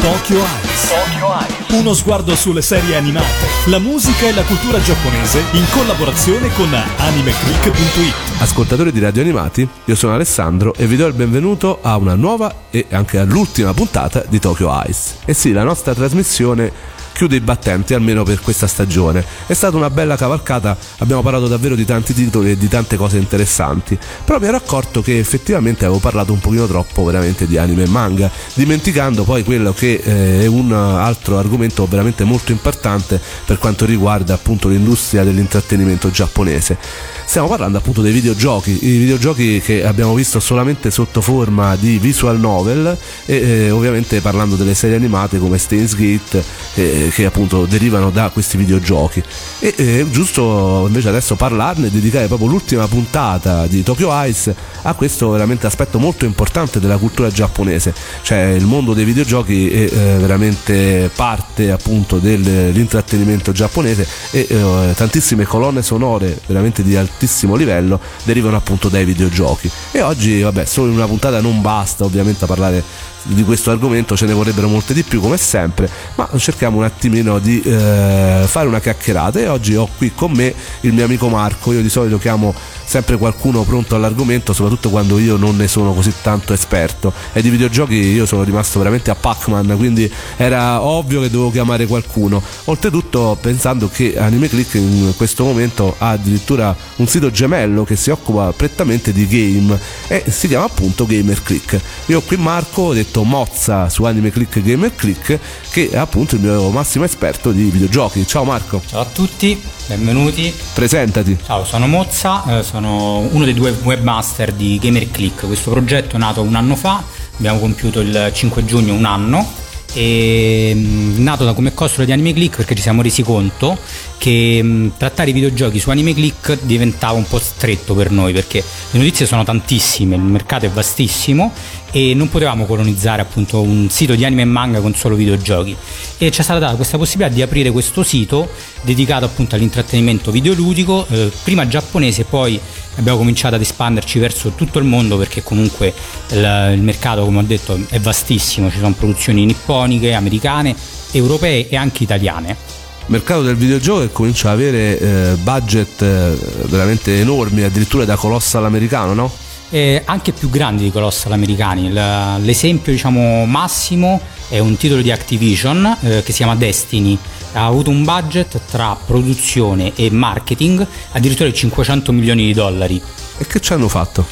Tokyo Eyes. Uno sguardo sulle serie animate, la musica e la cultura giapponese in collaborazione con animeclick.it. Ascoltatori di Radio Animati, io sono Alessandro e vi do il benvenuto a una nuova e anche all'ultima puntata di Tokyo Ice. E sì, la nostra trasmissione chiude i battenti almeno per questa stagione. È stata una bella cavalcata, abbiamo parlato davvero di tanti titoli e di tante cose interessanti, però mi ero accorto che effettivamente avevo parlato un pochino troppo veramente di anime e manga, dimenticando poi quello che eh, è un altro argomento veramente molto importante per quanto riguarda appunto l'industria dell'intrattenimento giapponese. Stiamo parlando appunto dei videogiochi, i videogiochi che abbiamo visto solamente sotto forma di visual novel e eh, ovviamente parlando delle serie animate come Stains Gate eh, che appunto derivano da questi videogiochi. E è giusto invece adesso parlarne e dedicare proprio l'ultima puntata di Tokyo Ice a questo veramente aspetto molto importante della cultura giapponese. Cioè il mondo dei videogiochi è eh, veramente parte appunto dell'intrattenimento giapponese e eh, tantissime colonne sonore veramente di altissimo livello derivano appunto dai videogiochi. E oggi vabbè solo in una puntata non basta ovviamente a parlare di questo argomento ce ne vorrebbero molte di più come sempre, ma cerchiamo un attimino di eh, fare una chiacchierata. E oggi ho qui con me il mio amico Marco, io di solito chiamo sempre qualcuno pronto all'argomento, soprattutto quando io non ne sono così tanto esperto e di videogiochi io sono rimasto veramente a Pac-Man, quindi era ovvio che dovevo chiamare qualcuno. Oltretutto pensando che Anime Click in questo momento ha addirittura un sito gemello che si occupa prettamente di game e si chiama appunto Gamer Click. Io qui Marco ho detto Mozza su Anime Click Gamer Click che è appunto il mio massimo esperto di videogiochi. Ciao Marco. Ciao a tutti, benvenuti. Presentati. Ciao, sono Mozza, eh, sono uno dei due webmaster di Gamer Click. Questo progetto è nato un anno fa, abbiamo compiuto il 5 giugno un anno è mm, nato da come costruire di Anime Click perché ci siamo resi conto che mh, trattare i videogiochi su Anime Click diventava un po' stretto per noi perché le notizie sono tantissime, il mercato è vastissimo e non potevamo colonizzare appunto un sito di anime e manga con solo videogiochi. E ci è stata data questa possibilità di aprire questo sito dedicato appunto all'intrattenimento videoludico eh, prima giapponese poi abbiamo cominciato ad espanderci verso tutto il mondo perché comunque il, il mercato come ho detto è vastissimo ci sono produzioni nipponiche, americane, europee e anche italiane mercato del videogioco che comincia ad avere eh, budget eh, veramente enormi, addirittura da colossal americano, no? eh, anche più grandi di colossal americani. L'esempio diciamo, massimo è un titolo di Activision eh, che si chiama Destiny. Ha avuto un budget tra produzione e marketing addirittura di 500 milioni di dollari. E che ci hanno fatto?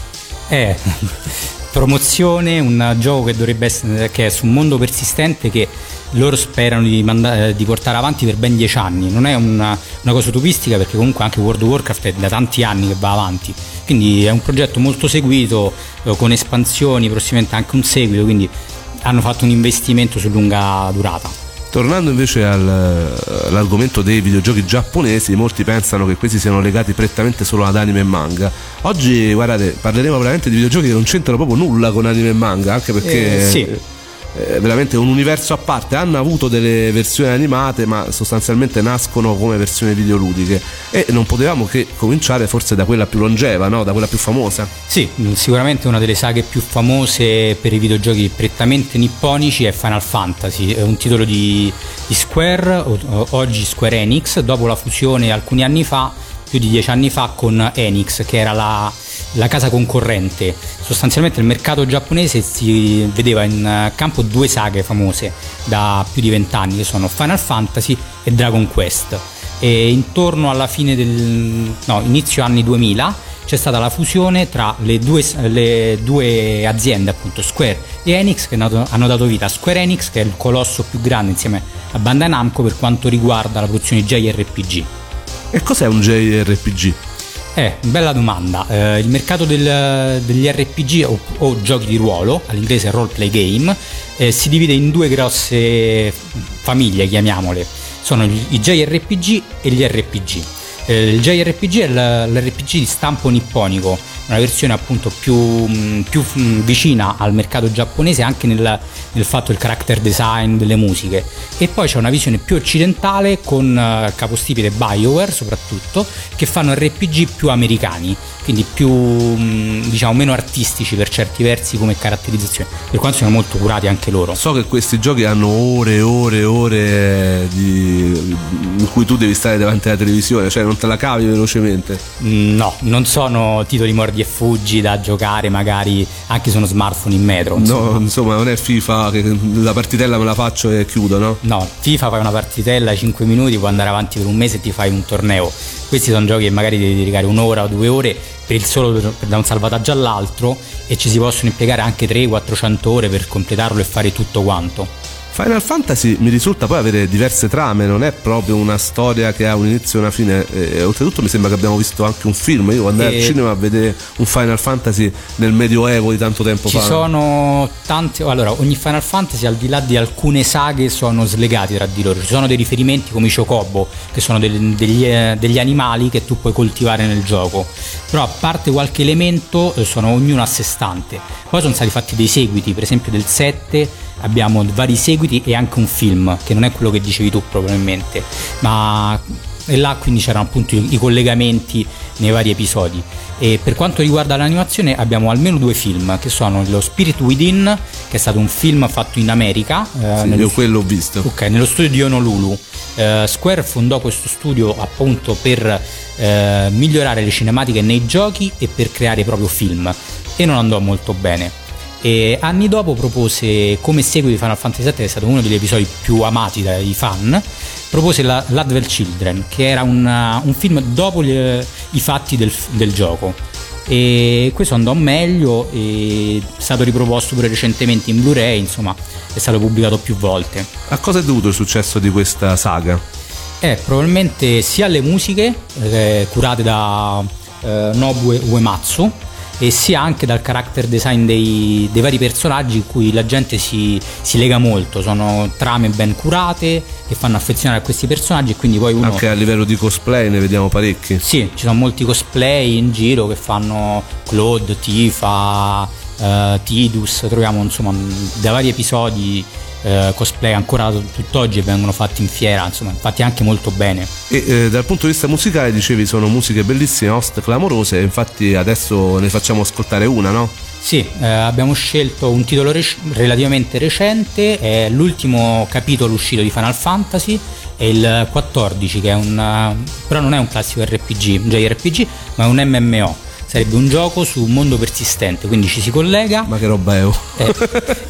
Eh, promozione, un gioco che dovrebbe essere che è su un mondo persistente che loro sperano di, manda- di, portare avanti per ben dieci anni. Non è una, una, cosa utopistica perché comunque anche World of Warcraft è da tanti anni che va avanti. Quindi è un progetto molto seguito, eh, con espansioni, prossimamente anche un seguito, quindi hanno fatto un investimento su lunga durata. Tornando invece al, all'argomento dei videogiochi giapponesi, molti pensano che questi siano legati prettamente solo ad anime e manga. Oggi, guardate, parleremo veramente di videogiochi che non c'entrano proprio nulla con anime e manga, anche perché eh, sì eh, veramente un universo a parte. Hanno avuto delle versioni animate, ma sostanzialmente nascono come versioni videoludiche. E non potevamo che cominciare forse da quella più longeva, no? da quella più famosa. Sì, sicuramente una delle saghe più famose per i videogiochi prettamente nipponici è Final Fantasy, è un titolo di, di Square, oggi Square Enix, dopo la fusione alcuni anni fa, più di dieci anni fa, con Enix, che era la la casa concorrente. Sostanzialmente il mercato giapponese si vedeva in eh, campo due saghe famose da più di vent'anni che sono Final Fantasy e Dragon Quest. E intorno alla fine del no, inizio anni 2000 c'è stata la fusione tra le due, le due aziende, appunto Square e Enix, che hanno dato vita a Square Enix, che è il colosso più grande insieme a Bandai Namco per quanto riguarda la produzione JRPG. E cos'è un JRPG? Eh, bella domanda. Eh, il mercato del, degli RPG o, o, giochi di ruolo, all'inglese role play game, eh, si divide in due grosse famiglie, chiamiamole. Sono i JRPG e gli RPG. Eh, il JRPG è l'RPG di stampo nipponico, una versione appunto più, mm, più mm, vicina al mercato giapponese anche nel, nel, fatto del character design delle musiche. E poi c'è una visione più occidentale con uh, capostipite BioWare soprattutto, che fanno RPG più americani, quindi più mm, diciamo meno artistici per certi versi come caratterizzazione, per quanto siano molto curati anche loro. So che questi giochi hanno ore e ore e ore di... in cui tu devi stare davanti alla televisione, cioè non te la cavi velocemente. Mm, no, non sono titoli mordi e fuggi da giocare magari anche su uno smartphone in metro. Insomma. No, insomma, non è FIFA che la partitella me la faccio e chiudo, no? No, FIFA fai una partitella 5 minuti, puoi andare avanti per un mese e ti fai un torneo. Questi sono giochi che magari devi dedicare un'ora o due ore per il solo da un salvataggio all'altro e ci si possono impiegare anche 300-400 ore per completarlo e fare tutto quanto. Final Fantasy mi risulta poi avere diverse trame, non è proprio una storia che ha un inizio e una fine. E, oltretutto mi sembra che abbiamo visto anche un film. Io andai e... al cinema a vedere un Final Fantasy nel medioevo di tanto tempo Ci fa. Ci sono tanti. Allora, ogni Final Fantasy, al di là di alcune saghe, sono slegati tra di loro. Ci sono dei riferimenti come i Chocobo, che sono degli, degli, eh, degli animali che tu puoi coltivare nel gioco. Però a parte qualche elemento, eh, sono ognuno a sé stante. Poi sono stati fatti dei seguiti, per esempio del 7 abbiamo vari seguiti e anche un film, che non è quello che dicevi tu probabilmente, ma e là quindi c'erano appunto i, collegamenti nei vari episodi. E per quanto riguarda l'animazione abbiamo almeno due film, che sono lo Spirit Within, che è stato un film fatto in America. Eh, sì, io quello ho visto. Ok, nello studio di Honolulu. Eh, Square fondò questo studio appunto per eh, migliorare le cinematiche nei giochi e per creare proprio film e non andò molto bene e anni dopo propose come seguito di Final Fantasy VII, che è stato uno degli episodi più amati dai fan, propose la, l'Advent Children, che era una, un film dopo gli, i fatti del, del gioco e questo andò meglio è stato riproposto pure recentemente in Blu-ray insomma è stato pubblicato più volte a cosa è dovuto il successo di questa saga? Eh, probabilmente sia alle musiche eh, curate da eh, Nobu Uematsu e sia anche dal character design dei, dei vari personaggi in cui la gente si, si, lega molto. Sono trame ben curate che fanno affezionare a questi personaggi e quindi poi uno... Anche a livello di cosplay ne vediamo parecchi. Sì, ci sono molti cosplay in giro che fanno Claude, Tifa, uh, Tidus, troviamo insomma da vari episodi eh, cosplay ancora tutt'oggi vengono fatti in fiera, insomma, fatti anche molto bene. E eh, dal punto di vista musicale, dicevi, sono musiche bellissime, host clamorose, infatti adesso ne facciamo ascoltare una, no? Sì, eh, abbiamo scelto un titolo re- relativamente recente, è l'ultimo capitolo uscito di Final Fantasy, è il 14, che è un... però non è un classico RPG, un JRPG, ma è un MMO sarebbe un gioco su un mondo persistente, quindi ci si collega. Ma che roba è? Oh. è,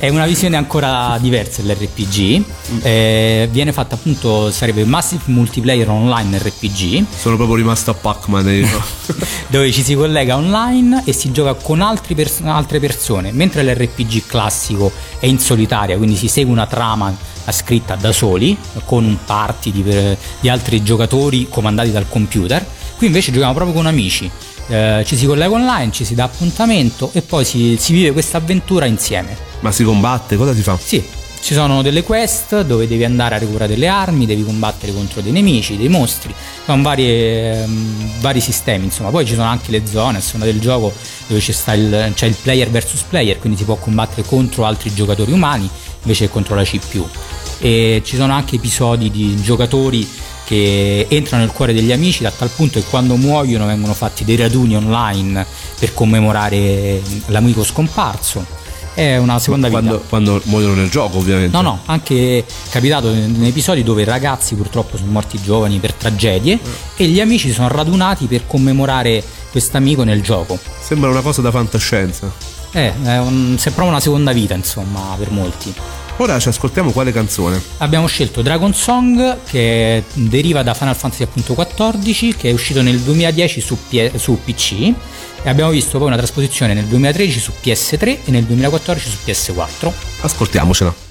è una visione ancora diversa dell'RPG. Eh, viene fatta appunto, sarebbe Massive Multiplayer Online RPG. Sono proprio rimasto a Pac-Man io. dove ci si collega online e si gioca con pers- altre persone, mentre l'RPG classico è in solitaria, quindi si segue una trama scritta da soli, con un party di, di altri giocatori comandati dal computer. Qui invece giochiamo proprio con amici eh, ci si collega online, ci si dà appuntamento e poi si, si vive questa avventura insieme. Ma si combatte? Cosa si fa? Sì, ci sono delle quest dove devi andare a recuperare delle armi, devi combattere contro dei nemici, dei mostri, con varie, um, vari sistemi, insomma. Poi ci sono anche le zone, a seconda del gioco, dove c'è il, c'è il player versus player, quindi si può combattere contro altri giocatori umani invece che contro la CPU. E ci sono anche episodi di giocatori che entrano nel cuore degli amici da tal punto che quando muoiono vengono fatti dei raduni online per commemorare l'amico scomparso. È una seconda vita. Quando, quando muoiono nel gioco, ovviamente. No, no, anche è capitato in episodi dove ragazzi purtroppo sono morti giovani per tragedie mm. e gli amici sono radunati per commemorare quest'amico nel gioco. Sembra una cosa da fantascienza. Eh, è un, sembra una seconda vita, insomma, per molti. Ora ci ascoltiamo quale canzone? Abbiamo scelto Dragon Song che deriva da Final Fantasy XIV che è uscito nel 2010 su, P- su PC e abbiamo visto poi una trasposizione nel 2013 su PS3 e nel 2014 su PS4. Ascoltiamocela.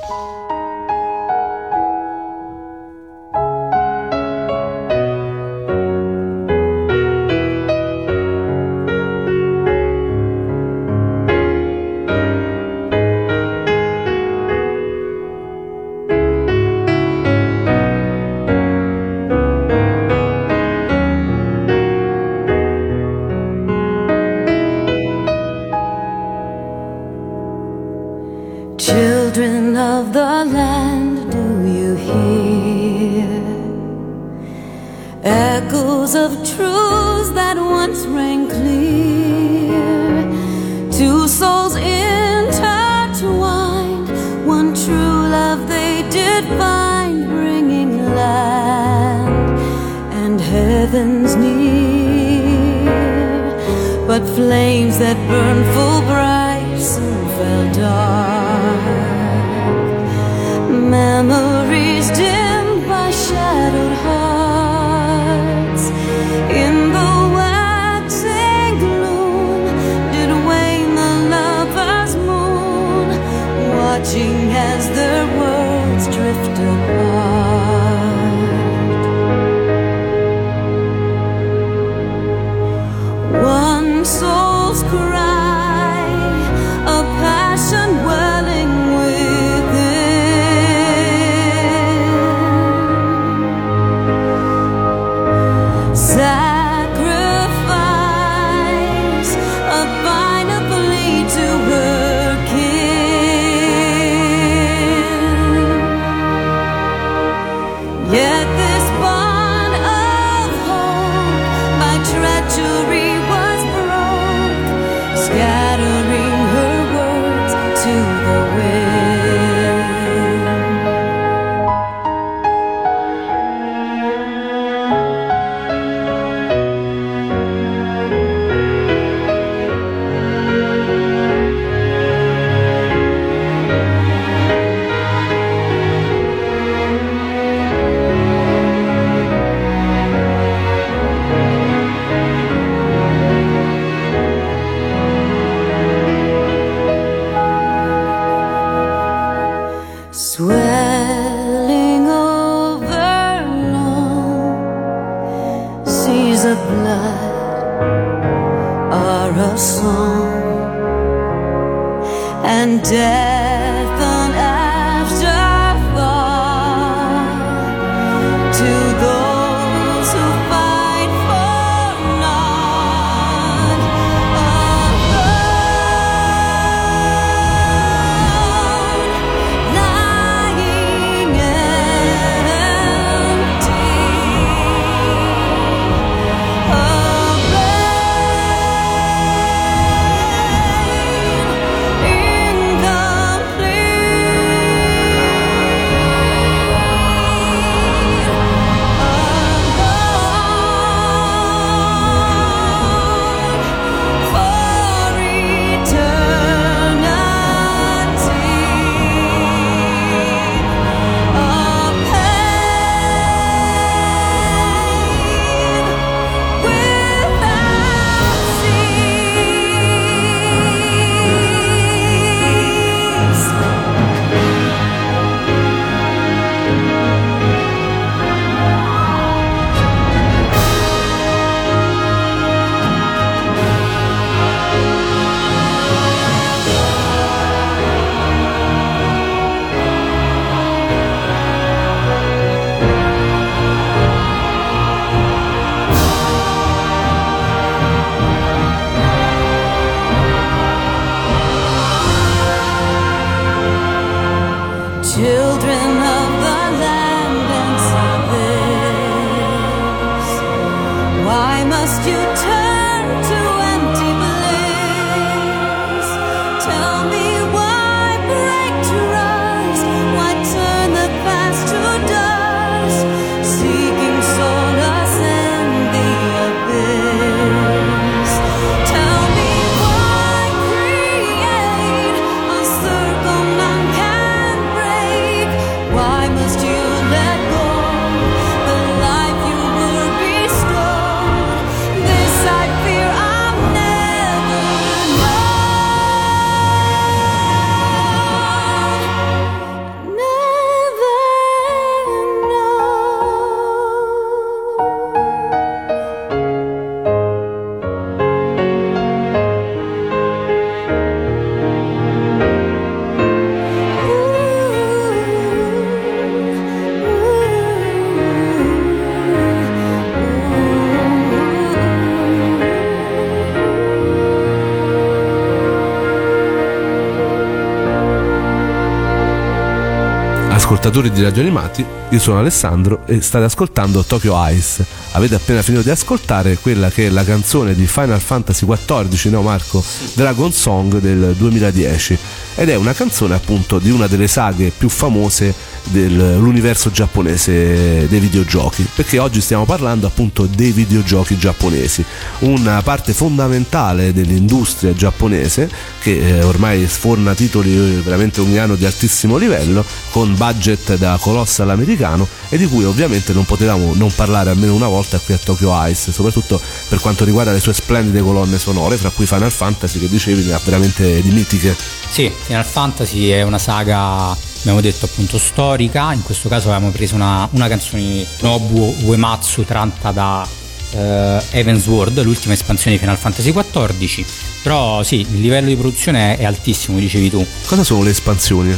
Ascoltatori di Radio Animati, io sono Alessandro e state ascoltando Tokyo Ice. Avete appena finito di ascoltare quella che è la canzone di Final Fantasy XIV, no Marco? Dragon Song del 2010 ed è una canzone appunto di una delle saghe più famose dell'universo giapponese dei videogiochi perché oggi stiamo parlando appunto dei videogiochi giapponesi una parte fondamentale dell'industria giapponese che eh, ormai sforna titoli eh, veramente ogni anno di altissimo livello con budget da colossal americano e di cui ovviamente non potevamo non parlare almeno una volta qui a Tokyo Ice soprattutto per quanto riguarda le sue splendide colonne sonore fra cui Final Fantasy che dicevi ne ha veramente di mitiche. Sì, Final Fantasy è una saga, abbiamo detto appunto storica, in questo caso avevamo preso una, una canzone Nobu Uematsu tratta da eh, Heaven's World, l'ultima espansione di Final Fantasy XIV, però sì, il livello di produzione è, è altissimo, dicevi tu. cosa sono le espansioni?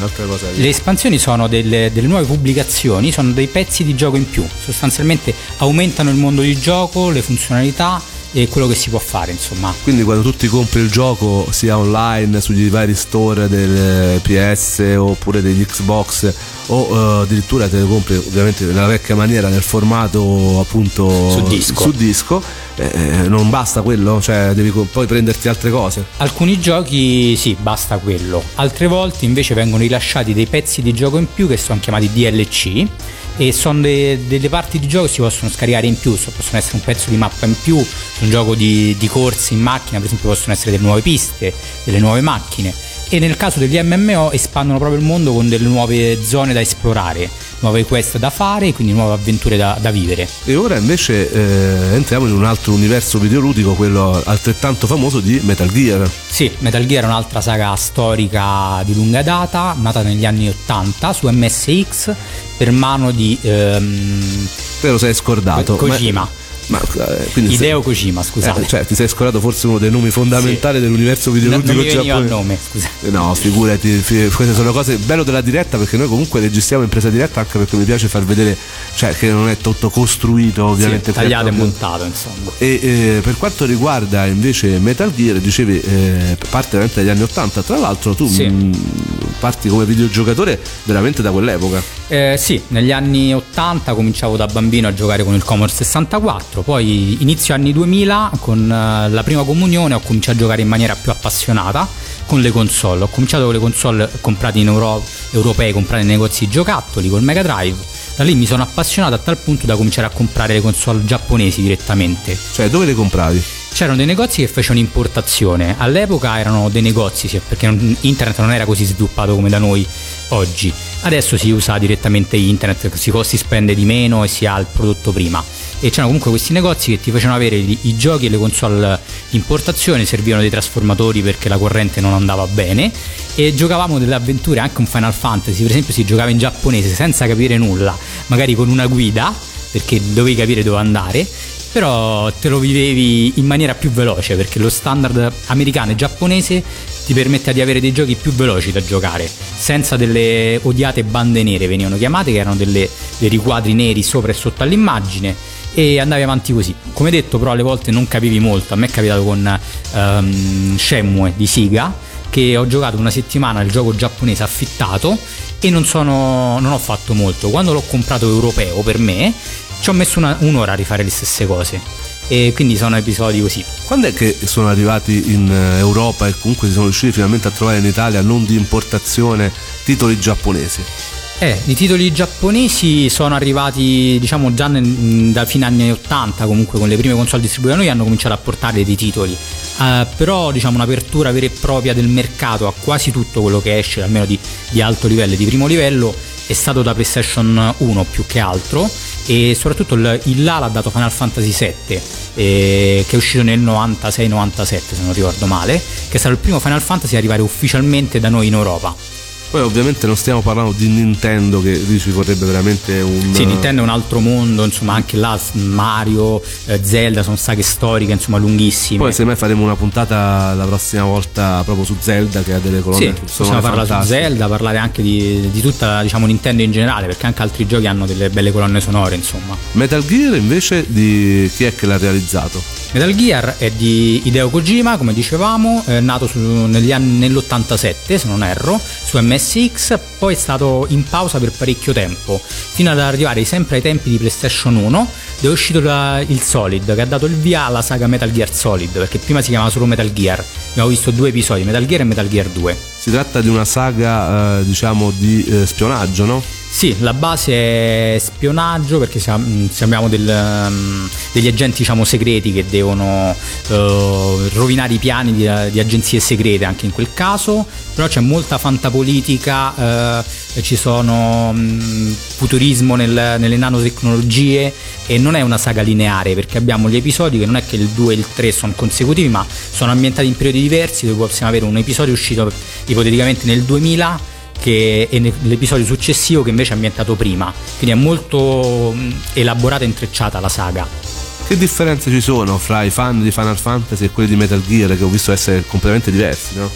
Le espansioni sono delle, delle nuove pubblicazioni, sono dei pezzi di gioco in più, sostanzialmente aumentano il mondo di gioco, le funzionalità e quello che si può fare, insomma. Quindi quando tu ti compri il gioco sia online sugli vari store del PS oppure degli Xbox o eh, addirittura te le compri ovviamente nella vecchia maniera nel formato appunto Su disco. su disco, eh, non basta quello, cioè devi poi prenderti altre cose. Alcuni giochi sì, basta quello, altre volte invece vengono rilasciati dei pezzi di gioco in più che sono chiamati DLC e sono de- delle parti di gioco che si possono scaricare in più, so- possono essere un pezzo di mappa in più, un gioco di, di corse in macchina, per esempio possono essere delle nuove piste, delle nuove macchine e nel caso degli MMO espandono proprio il mondo con delle nuove zone da esplorare, nuove quest da fare, quindi nuove avventure da, da vivere. E ora invece eh, entriamo in un altro universo videoludico, quello altrettanto famoso di Metal Gear. Sì, Metal Gear è un'altra saga storica di lunga data, nata negli anni 80 su MSX per mano di ehm, Te lo sei scordato. Kojima. Ma, ma, eh, quindi Hideo Kojima, scusate. Eh, cioè, ti sei scordato forse uno dei nomi fondamentali dell'universo No, non videoludico il giapponese. nome, scusa. Eh, No, figurati, fi- queste sono cose bello della diretta perché noi comunque registriamo in presa diretta anche perché mi piace far vedere, cioè che non è tutto costruito ovviamente. Sì, tagliato e montato, insomma. E eh, per quanto riguarda invece Metal Gear, dicevi eh, parte veramente dagli anni 80, tra l'altro tu Sì. mh, parti come videogiocatore veramente da quell'epoca. Eh, sì, negli anni 80 cominciavo da bambino a giocare con il Commodore 64, poi inizio anni 2000 con eh, la prima comunione ho cominciato a giocare in maniera più appassionata con le console. Ho cominciato con le console comprate in Euro- europee, comprate nei negozi di giocattoli col Mega Drive. Da lì mi sono appassionato a tal punto da cominciare a comprare le console giapponesi direttamente. Cioè, dove le compravi? C'erano dei negozi che facevano importazione, all'epoca erano dei negozi perché internet non era così sviluppato come da noi oggi. Adesso si usa direttamente internet, si, si spende di meno e si ha il prodotto prima. E c'erano comunque questi negozi che ti facevano avere i, i giochi e le console di importazione, servivano dei trasformatori perché la corrente non andava bene e giocavamo delle avventure, anche un Final Fantasy, per esempio si giocava in giapponese senza capire nulla, magari con una guida perché dovevi capire dove andare. Però te lo vivevi in maniera più veloce perché lo standard americano e giapponese ti permette di avere dei giochi più veloci da giocare. Senza delle odiate bande nere venivano chiamate che erano delle, dei riquadri neri sopra e sotto all'immagine. E andavi avanti così. Come detto però alle volte non capivi molto. A me è capitato con ehm, Shenmue di Siga che ho giocato una settimana il gioco giapponese affittato e non, sono, non ho fatto molto. Quando l'ho comprato europeo per me ci ho messo una- un'ora a rifare le stesse cose. E quindi sono episodi così. Quando è che sono arrivati in eh, Europa e comunque si sono riusciti finalmente a trovare in Italia non di importazione titoli giapponesi? Eh, i titoli giapponesi sono arrivati, diciamo, già nel- da fine anni 80, comunque con le prime console distribuite da noi hanno cominciato a portare dei titoli. Eh, però, diciamo, un'apertura vera e propria del mercato a quasi tutto quello che esce, almeno di, di alto livello e di primo livello, è stato da PlayStation 1 più che altro. E soprattutto il, il là l'ha dato Final Fantasy VII, eh, che è uscito nel 96-97, se non ricordo male, che è stato il primo Final Fantasy a arrivare ufficialmente da noi in Europa. Poi ovviamente non stiamo parlando di Nintendo che dici vorrebbe veramente un... Sì, Nintendo è un altro mondo, insomma, anche là Mario, eh, Zelda sono saghe storiche, insomma, lunghissime. Poi semmai faremo una puntata la prossima volta proprio su Zelda che ha delle colonne sì, possiamo parlare su fantastiche. Zelda, parlare anche di, di tutta, diciamo, Nintendo in generale, perché anche altri giochi hanno delle belle colonne sonore, insomma. Metal Gear invece di chi è che l'ha realizzato? Metal Gear è di Hideo Kojima, come dicevamo, è nato su- negli anni, nell'87, se non erro, su MSX, poi è stato in pausa per parecchio tempo, fino ad arrivare sempre ai tempi di PlayStation 1, dove è uscito il Solid, che ha dato il via alla saga Metal Gear Solid, perché prima si chiamava solo Metal Gear. Abbiamo visto due episodi, Metal Gear e Metal Gear 2. Si tratta di una saga, eh, diciamo, di eh, spionaggio, no? Sì, la base è spionaggio perché siamo, siamo del, um, degli agenti diciamo, segreti che devono eh, rovinare i piani di, di agenzie segrete anche in quel caso, però c'è molta fantapolitica, eh, ci sono mm, futurismo nel- nelle nanotecnologie e non è una saga lineare perché abbiamo gli episodi che non è che il 2 e il 3 sono consecutivi ma sono ambientati in periodi diversi. Dove possiamo avere un episodio uscito ipoteticamente nel 2000 che è l'episodio successivo che invece è ambientato prima. Quindi è molto elaborata e intrecciata la saga. Che differenze ci sono fra i fan di Final Fantasy e quelli di Metal Gear che ho visto essere completamente diversi, no?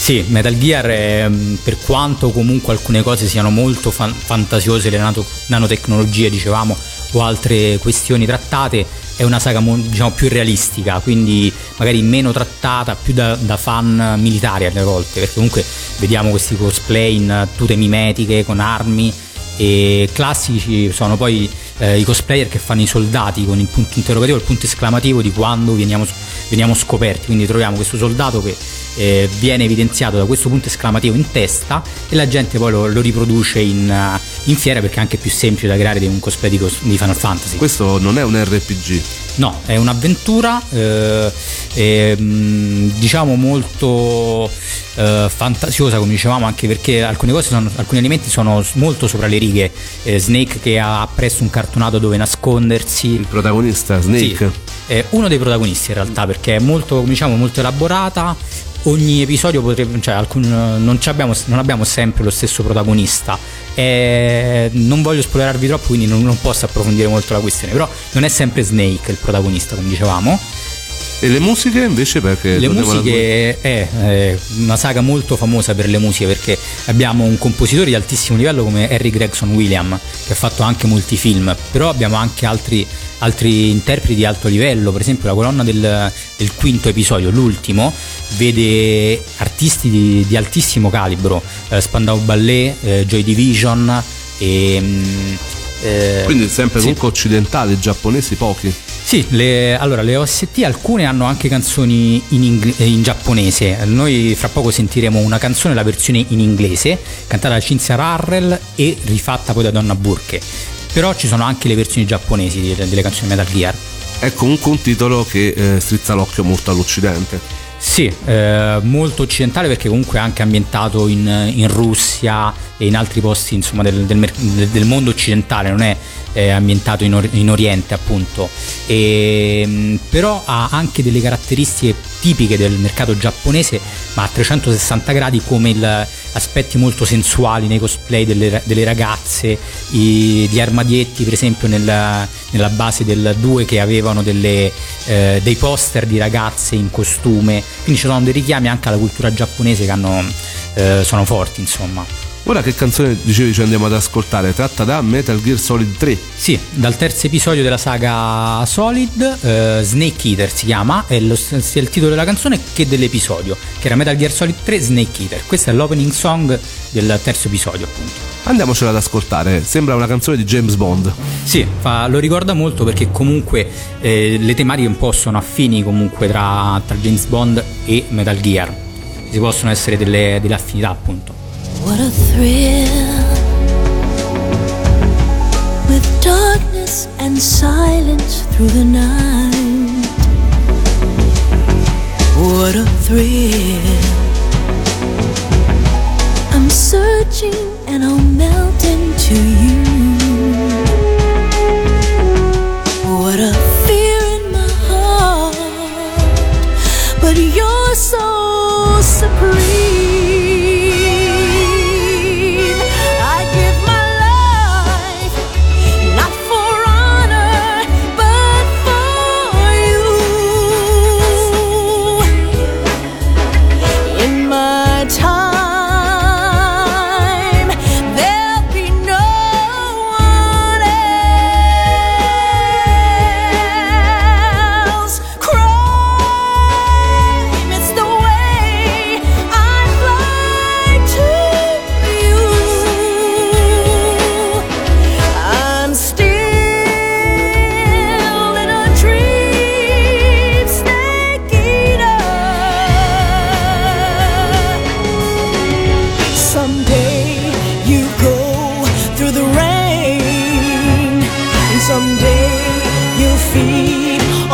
Sì, Metal Gear, è, mh, per quanto comunque alcune cose siano molto fan- fantasiose, le nato- nanotecnologie, dicevamo, o altre questioni trattate, è una saga mo- diciamo più realistica, quindi magari meno trattata, più da, da fan militari alle volte, perché comunque vediamo questi cosplay in tute mimetiche, con armi, e classici sono. Poi eh, i cosplayer che fanno i soldati con il punto interrogativo il punto esclamativo di quando veniamo, veniamo scoperti quindi troviamo questo soldato che eh, viene evidenziato da questo punto esclamativo in testa e la gente poi lo, lo riproduce in, in fiera perché è anche più semplice da creare di un cosplay di, cos- di Final Fantasy Questo non è un RPG. No, è un'avventura, eh, eh, diciamo molto eh, fantasiosa, come dicevamo, anche perché alcune cose sono, alcuni elementi sono molto sopra le righe. Eh, Snake che ha presso un cartonato dove nascondersi. Il protagonista, Snake. Sì, è uno dei protagonisti in realtà perché è molto, diciamo, molto elaborata. Ogni episodio potrebbe, cioè alcun- non, abbiamo, non abbiamo sempre lo stesso protagonista. Eh, non voglio spoilerarvi troppo, quindi non, non posso approfondire molto la questione. Però non è sempre Snake il protagonista, come dicevamo. E le musiche invece perché... Le musiche è, è una saga molto famosa per le musiche perché abbiamo un compositore di altissimo livello come Harry Gregson William che ha fatto anche molti film, però abbiamo anche altri, altri interpreti di alto livello, per esempio la colonna del, del quinto episodio, l'ultimo, vede artisti di, di altissimo calibro, eh, Spandau Ballet, eh, Joy Division e... mm, eh, Quindi sempre sì. comunque occidentali, giapponesi pochi. sì, le, allora le OST alcune hanno anche canzoni in, ing- eh, in giapponese. Noi fra poco sentiremo una canzone, la versione in inglese, cantata da Cinzia Rarrell e rifatta poi da Donna Burke. Però ci sono anche le versioni giapponesi delle, delle canzoni Metal Gear. È comunque un titolo che eh, strizza l'occhio molto all'Occidente. Sì, eh, molto occidentale perché comunque è anche ambientato in, in Russia e in altri posti insomma, del, del del mondo occidentale, non è eh, ambientato in, Or- in Oriente appunto. E, mh, però ha anche delle caratteristiche tipiche del mercato giapponese, ma a 360 gradi come il- aspetti molto sensuali nei cosplay delle, delle ragazze, i- gli armadietti per esempio nella, nella base del 2 che avevano delle, eh, dei poster di ragazze in costume, quindi ci sono dei richiami anche alla cultura giapponese che hanno, eh, sono forti insomma. Ora che canzone dicevi ci andiamo ad ascoltare? Tratta da Metal Gear Solid 3. Sì, dal terzo episodio della saga Solid, eh, Snake Eater si chiama, è lo, sia il titolo della canzone che dell'episodio, che era Metal Gear Solid 3 Snake Eater. Questo è l'opening song del terzo episodio appunto. Andiamocela ad ascoltare, sembra una canzone di James Bond. Sì, fa- lo ricorda molto perché comunque eh, le tematiche un po' sono affini comunque tra, tra James Bond e Metal Gear. Ci possono essere delle, delle affinità appunto. What a thrill with darkness and silence through the night. What a thrill. I'm searching and I'll melt into you. What a fear in my heart, but you're so supreme.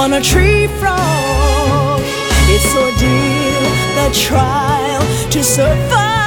On a tree frog. It's ordeal, the trial to survive.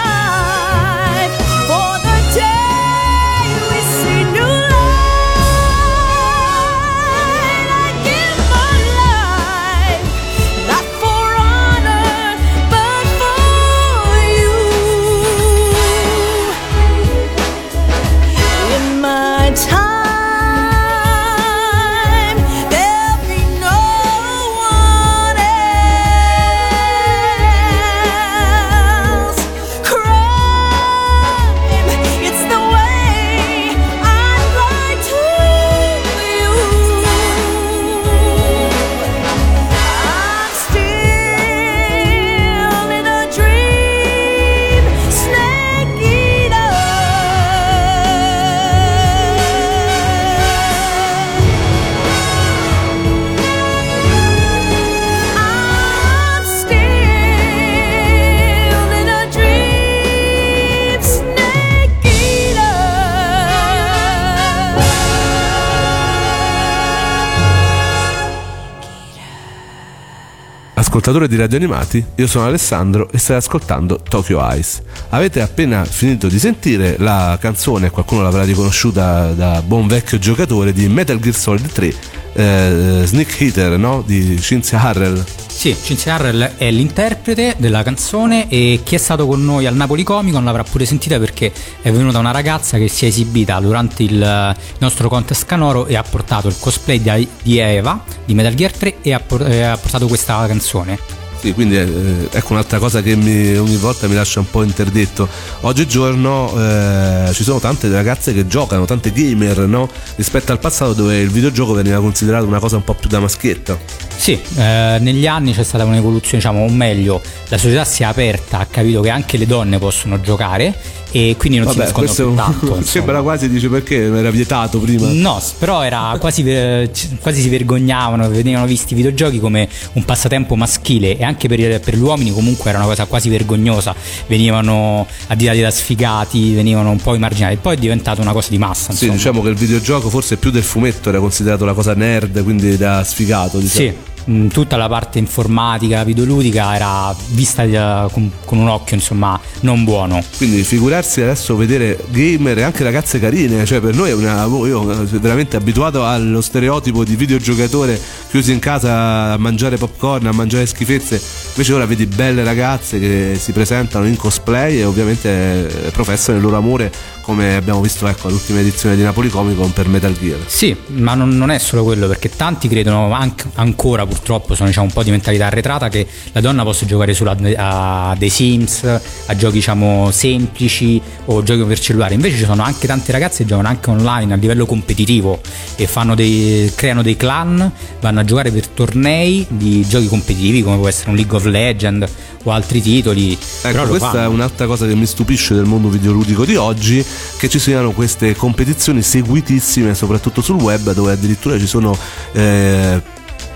Ascoltatore di Radio Animati, io sono Alessandro e stai ascoltando Tokyo Ice. Avete appena finito di sentire la canzone, qualcuno l'avrà riconosciuta da buon vecchio giocatore di Metal Gear Solid 3, eh, Sneak Hitter, no? Di Cynthia Harrell. Sì, Cinzia Harrell è l'interprete della canzone e chi è stato con noi al Napoli Comic Con l'avrà pure sentita perché è venuta una ragazza che si è esibita durante il nostro contest canoro e ha portato il cosplay di, Eva di Metal Gear 3 e ha, por- ha portato questa canzone. Sì, quindi eh, ecco un'altra cosa che mi- ogni volta mi lascia un po' interdetto. Oggigiorno eh, ci sono tante ragazze che giocano, tante gamer, no? Rispetto al passato dove il videogioco veniva considerato una cosa un po' più da maschietto. Sì, eh, negli anni c'è stata un'evoluzione, diciamo, o meglio, la società si è aperta, ha capito che anche le donne possono giocare e quindi non Vabbè, si nascondono tanto. insomma. sembra quasi dice perché era vietato prima. No, però era quasi, c- quasi si vergognavano, venivano visti i videogiochi come un passatempo maschile e anche per, per gli uomini comunque era una cosa quasi vergognosa, venivano additati da sfigati, venivano un po' emarginati, poi è diventata una cosa di massa. Sì, insomma. diciamo che il videogioco forse più del fumetto era considerato la cosa nerd, quindi da sfigato. Diciamo. Sì, mh, tutta la parte informatica, videoludica era vista eh, con, con un occhio insomma non buono. Quindi figurarsi adesso vedere gamer e anche ragazze carine, cioè per noi è una. Io sono veramente abituato allo stereotipo di videogiocatore chiuso in casa a mangiare popcorn, a mangiare schifezze. Invece ora vedi belle ragazze che si presentano in cosplay e ovviamente eh, professano il loro amore, come abbiamo visto ecco, all'ultima edizione di Napoli Comic per Metal Gear. Sì, ma non, non è solo quello, perché tanti credono anche- ancora purtroppo sono diciamo, un po' di mentalità arretrata che la donna possa giocare solo a, a dei Sims, a giochi diciamo semplici o giochi per cellulare. Invece ci sono anche tante ragazze che giocano anche online a livello competitivo e dei, creano dei clan, vanno a giocare per tornei di giochi competitivi come può essere un League of Legends o altri titoli. Ecco, questa fanno. è un'altra cosa che mi stupisce del mondo videoludico di oggi, che ci siano queste competizioni seguitissime, soprattutto sul web, dove addirittura ci sono eh,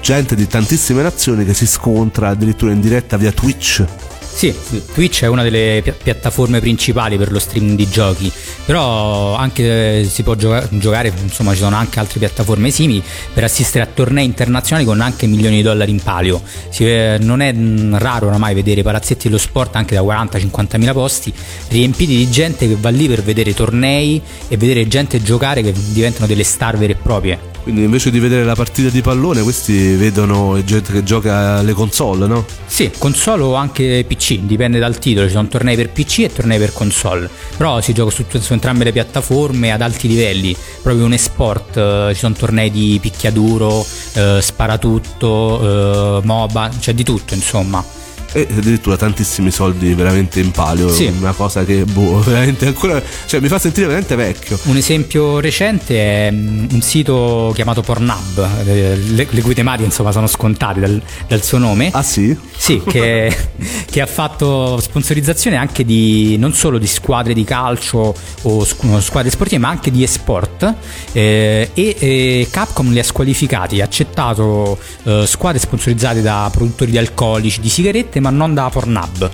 gente di tantissime nazioni che si scontra addirittura in diretta via Twitch. Sì, Twitch è una delle pi- piattaforme principali per lo streaming di giochi, però anche eh, si può gioca- giocare, insomma ci sono anche altre piattaforme simili per assistere a tornei internazionali con anche milioni di dollari in palio. Si ve- non è mh, raro oramai vedere palazzetti dello sport anche da 40-50 mila posti riempiti di gente che va lì per vedere tornei e vedere gente giocare che diventano delle star vere e proprie. Quindi invece di vedere la partita di pallone, questi vedono gente che gioca alle console, no? Sì, console o anche PC, dipende dal titolo, ci sono tornei per PC e tornei per console, però si gioca su, su entrambe le piattaforme ad alti livelli, proprio un esport, eh, ci sono tornei di picchiaduro, eh, sparatutto, eh, MOBA, c'è di tutto insomma. E addirittura tantissimi soldi veramente in palio. Sì. Una cosa che boh, veramente ancora. Cioè mi fa sentire veramente vecchio. Un esempio recente è mm, un sito chiamato Pornhub, eh, le, le cui tematiche insomma sono scontate dal, dal suo nome. Ah sì? Sì, che, che ha fatto sponsorizzazione anche di non solo di squadre di calcio o squ- squadre sportive, ma anche di esport. eh, e eh, Capcom li ha squalificati, ha accettato eh, squadre sponsorizzate da produttori di alcolici, di sigarette, ma non da Pornhub.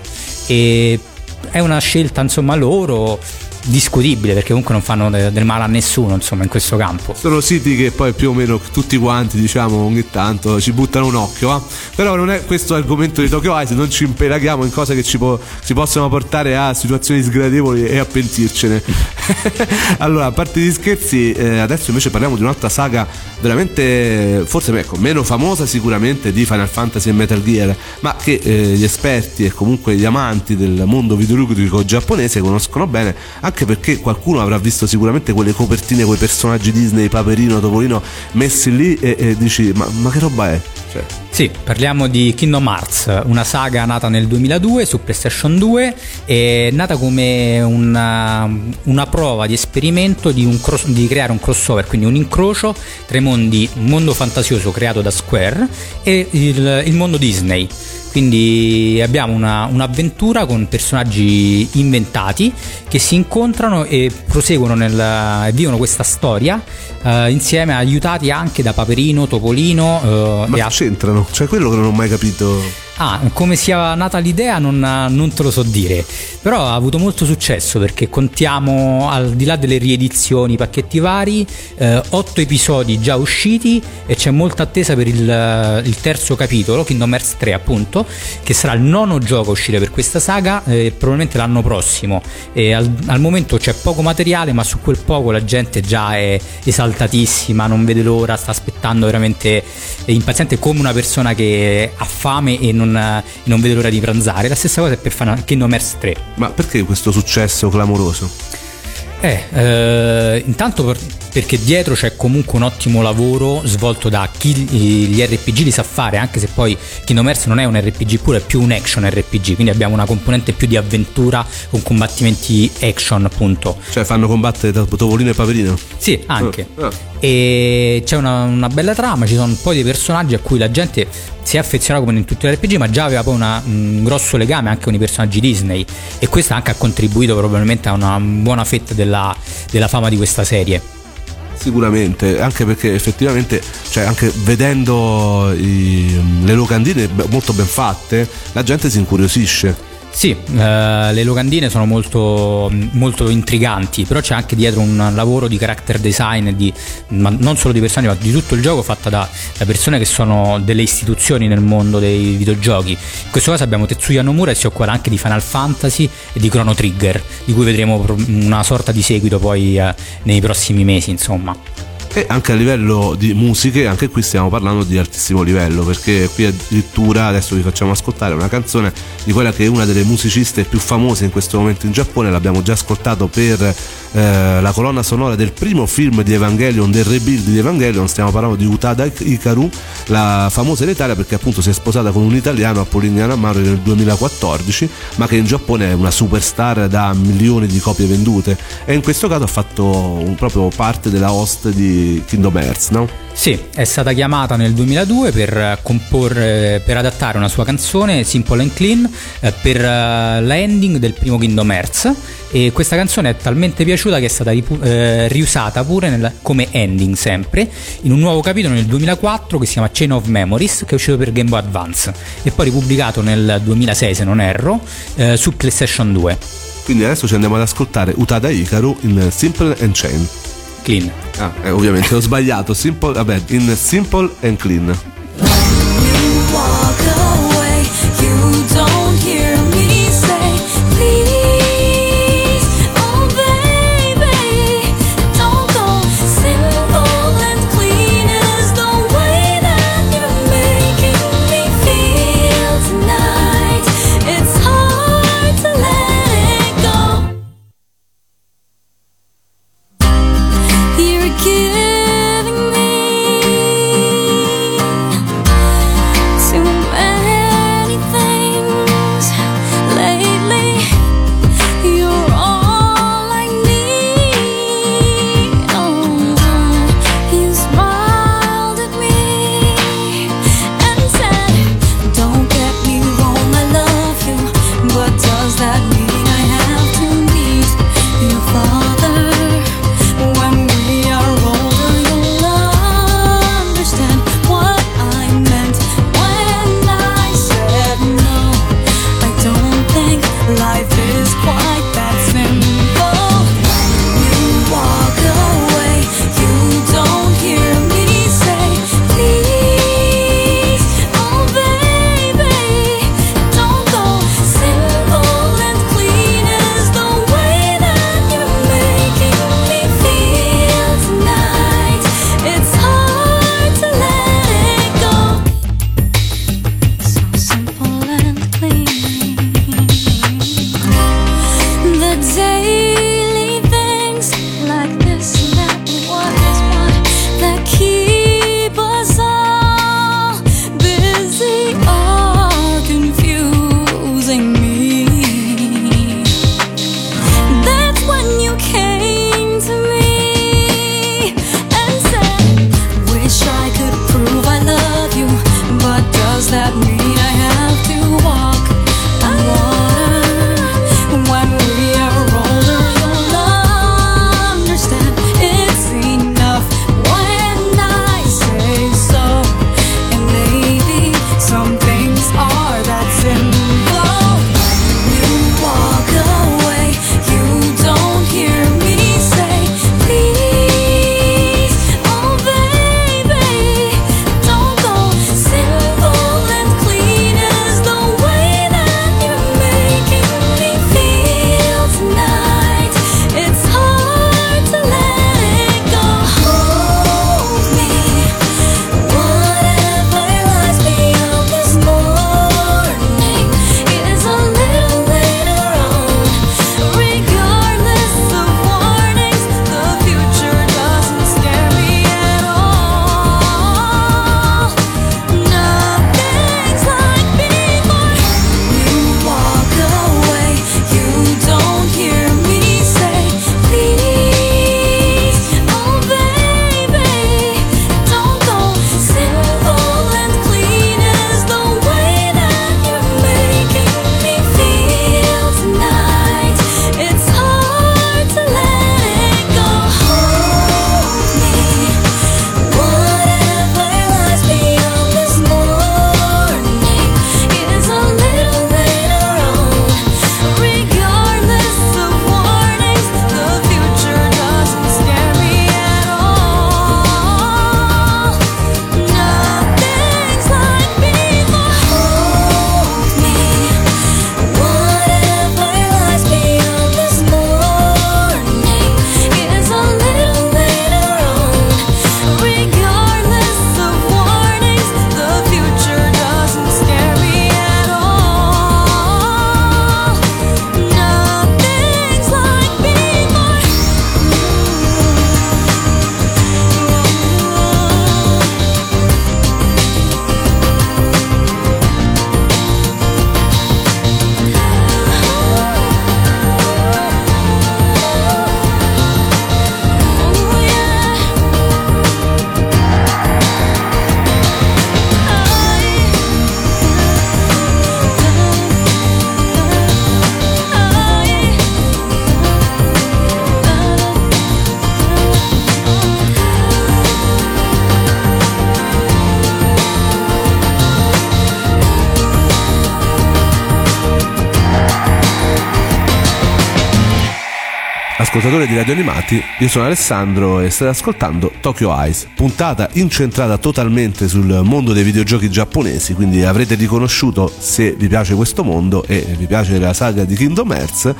E è una scelta insomma loro discutibile perché comunque non fanno de- del male a nessuno insomma in questo campo. Sono siti che poi più o meno tutti quanti, diciamo, ogni tanto ci buttano un occhio, va? Però non è questo l'argomento di Tokyo Ice, non ci impelaghiamo in cose che ci, po- ci possono portare a situazioni sgradevoli e a pentircene. allora, a parte gli scherzi, eh, adesso invece parliamo di un'altra saga veramente, forse ecco, meno famosa sicuramente di Final Fantasy e Metal Gear, ma che eh, gli esperti e comunque gli amanti del mondo videoludico giapponese conoscono bene, anche perché qualcuno avrà visto sicuramente quelle copertine con i personaggi Disney, Paperino, Topolino messi lì e, e dici ma, ma che roba è? Cioè, Sì, parliamo di Kingdom Hearts, una saga nata nel 2002 su PlayStation 2 e nata come una, una prova di esperimento di, un cross- di creare un crossover, quindi un incrocio tra i mondi, un mondo fantasioso creato da Square e il, il mondo Disney. Quindi abbiamo una- un'avventura con personaggi inventati che si incontrano e proseguono nel, vivono questa storia eh, insieme aiutati anche da Paperino, Topolino eh, ma e c'entrano? Cioè quello che non ho mai capito. Ah, come sia nata l'idea non, non te lo so dire, però ha avuto molto successo perché contiamo al di là delle riedizioni, pacchetti vari, eh, otto episodi già usciti e c'è molta attesa per il, il terzo capitolo, Kingdom Hearts 3 appunto, che sarà il nono gioco a uscire per questa saga, eh, probabilmente l'anno prossimo. Al, al momento c'è poco materiale, ma su quel poco la gente già è esaltatissima, non vede l'ora, sta aspettando veramente impaziente come una persona che ha fame e non, e non vede l'ora di pranzare. La stessa cosa è per Final- Kingdom Hearts 3. Ma perché questo successo clamoroso? Eh, eh, intanto per- perché dietro c'è comunque un ottimo lavoro svolto da chi gli RPG li sa fare, anche se poi Kingdom Hearts non è un RPG puro, è più un action RPG, quindi abbiamo una componente più di avventura con combattimenti action appunto. Cioè fanno combattere Top- Topolino e Paperino? Sì, anche. Ah, ah. E c'è una, una bella trama, ci sono poi dei personaggi a cui la gente si è affezionata come in tutti gli RPG, ma già aveva poi una- un grosso legame anche con i personaggi Disney e questo anche ha contribuito probabilmente a una buona fetta della, della fama di questa serie. Sicuramente, anche perché effettivamente, cioè anche vedendo i- le locandine molto ben fatte, la gente si incuriosisce. Sì, eh, le locandine sono molto, molto intriganti, però c'è anche dietro un lavoro di character design, di, ma non solo di personaggi, ma di tutto il gioco fatta da, da persone che sono delle istituzioni nel mondo dei videogiochi. In questo caso abbiamo Tetsuya Nomura che si occupa anche di Final Fantasy e di Chrono Trigger, di cui vedremo una sorta di seguito poi eh, nei prossimi mesi, insomma. E anche a livello di musiche, anche qui stiamo parlando di altissimo livello, perché qui addirittura adesso vi facciamo ascoltare una canzone di quella che è una delle musiciste più famose in questo momento in Giappone, l'abbiamo già ascoltato per eh, la colonna sonora del primo film di Evangelion, del rebuild di Evangelion, stiamo parlando di Utada Hikaru, la famosa in Italia perché appunto si è sposata con un italiano, Appoliniano Amaro, nel 2014, ma che in Giappone è una superstar da milioni di copie vendute e in questo caso ha fatto un- proprio parte della host di Kingdom Hearts, no? Sì, è stata chiamata nel 2002 per eh, comporre, per adattare una sua canzone Simple and Clean eh, per eh, la ending del primo Kingdom Hearts e questa canzone è talmente piaciuta che è stata ripu- eh, riusata pure nel- come ending sempre in un nuovo capitolo nel 2004 che si chiama Chain of Memories che è uscito per Game Boy Advance e poi ripubblicato nel 2006 se non erro eh, su PlayStation 2 Quindi adesso ci andiamo ad ascoltare Utada Hikaru in Simple and Chain. Clean. Ah, eh, ovviamente ho sbagliato, simple, vabbè, in Simple and Clean. Ascoltatore di Radio Animati, io sono Alessandro e state ascoltando Tokyo Eyes, puntata incentrata totalmente sul mondo dei videogiochi giapponesi, quindi avrete riconosciuto se vi piace questo mondo e vi piace la saga di Kingdom Hearts,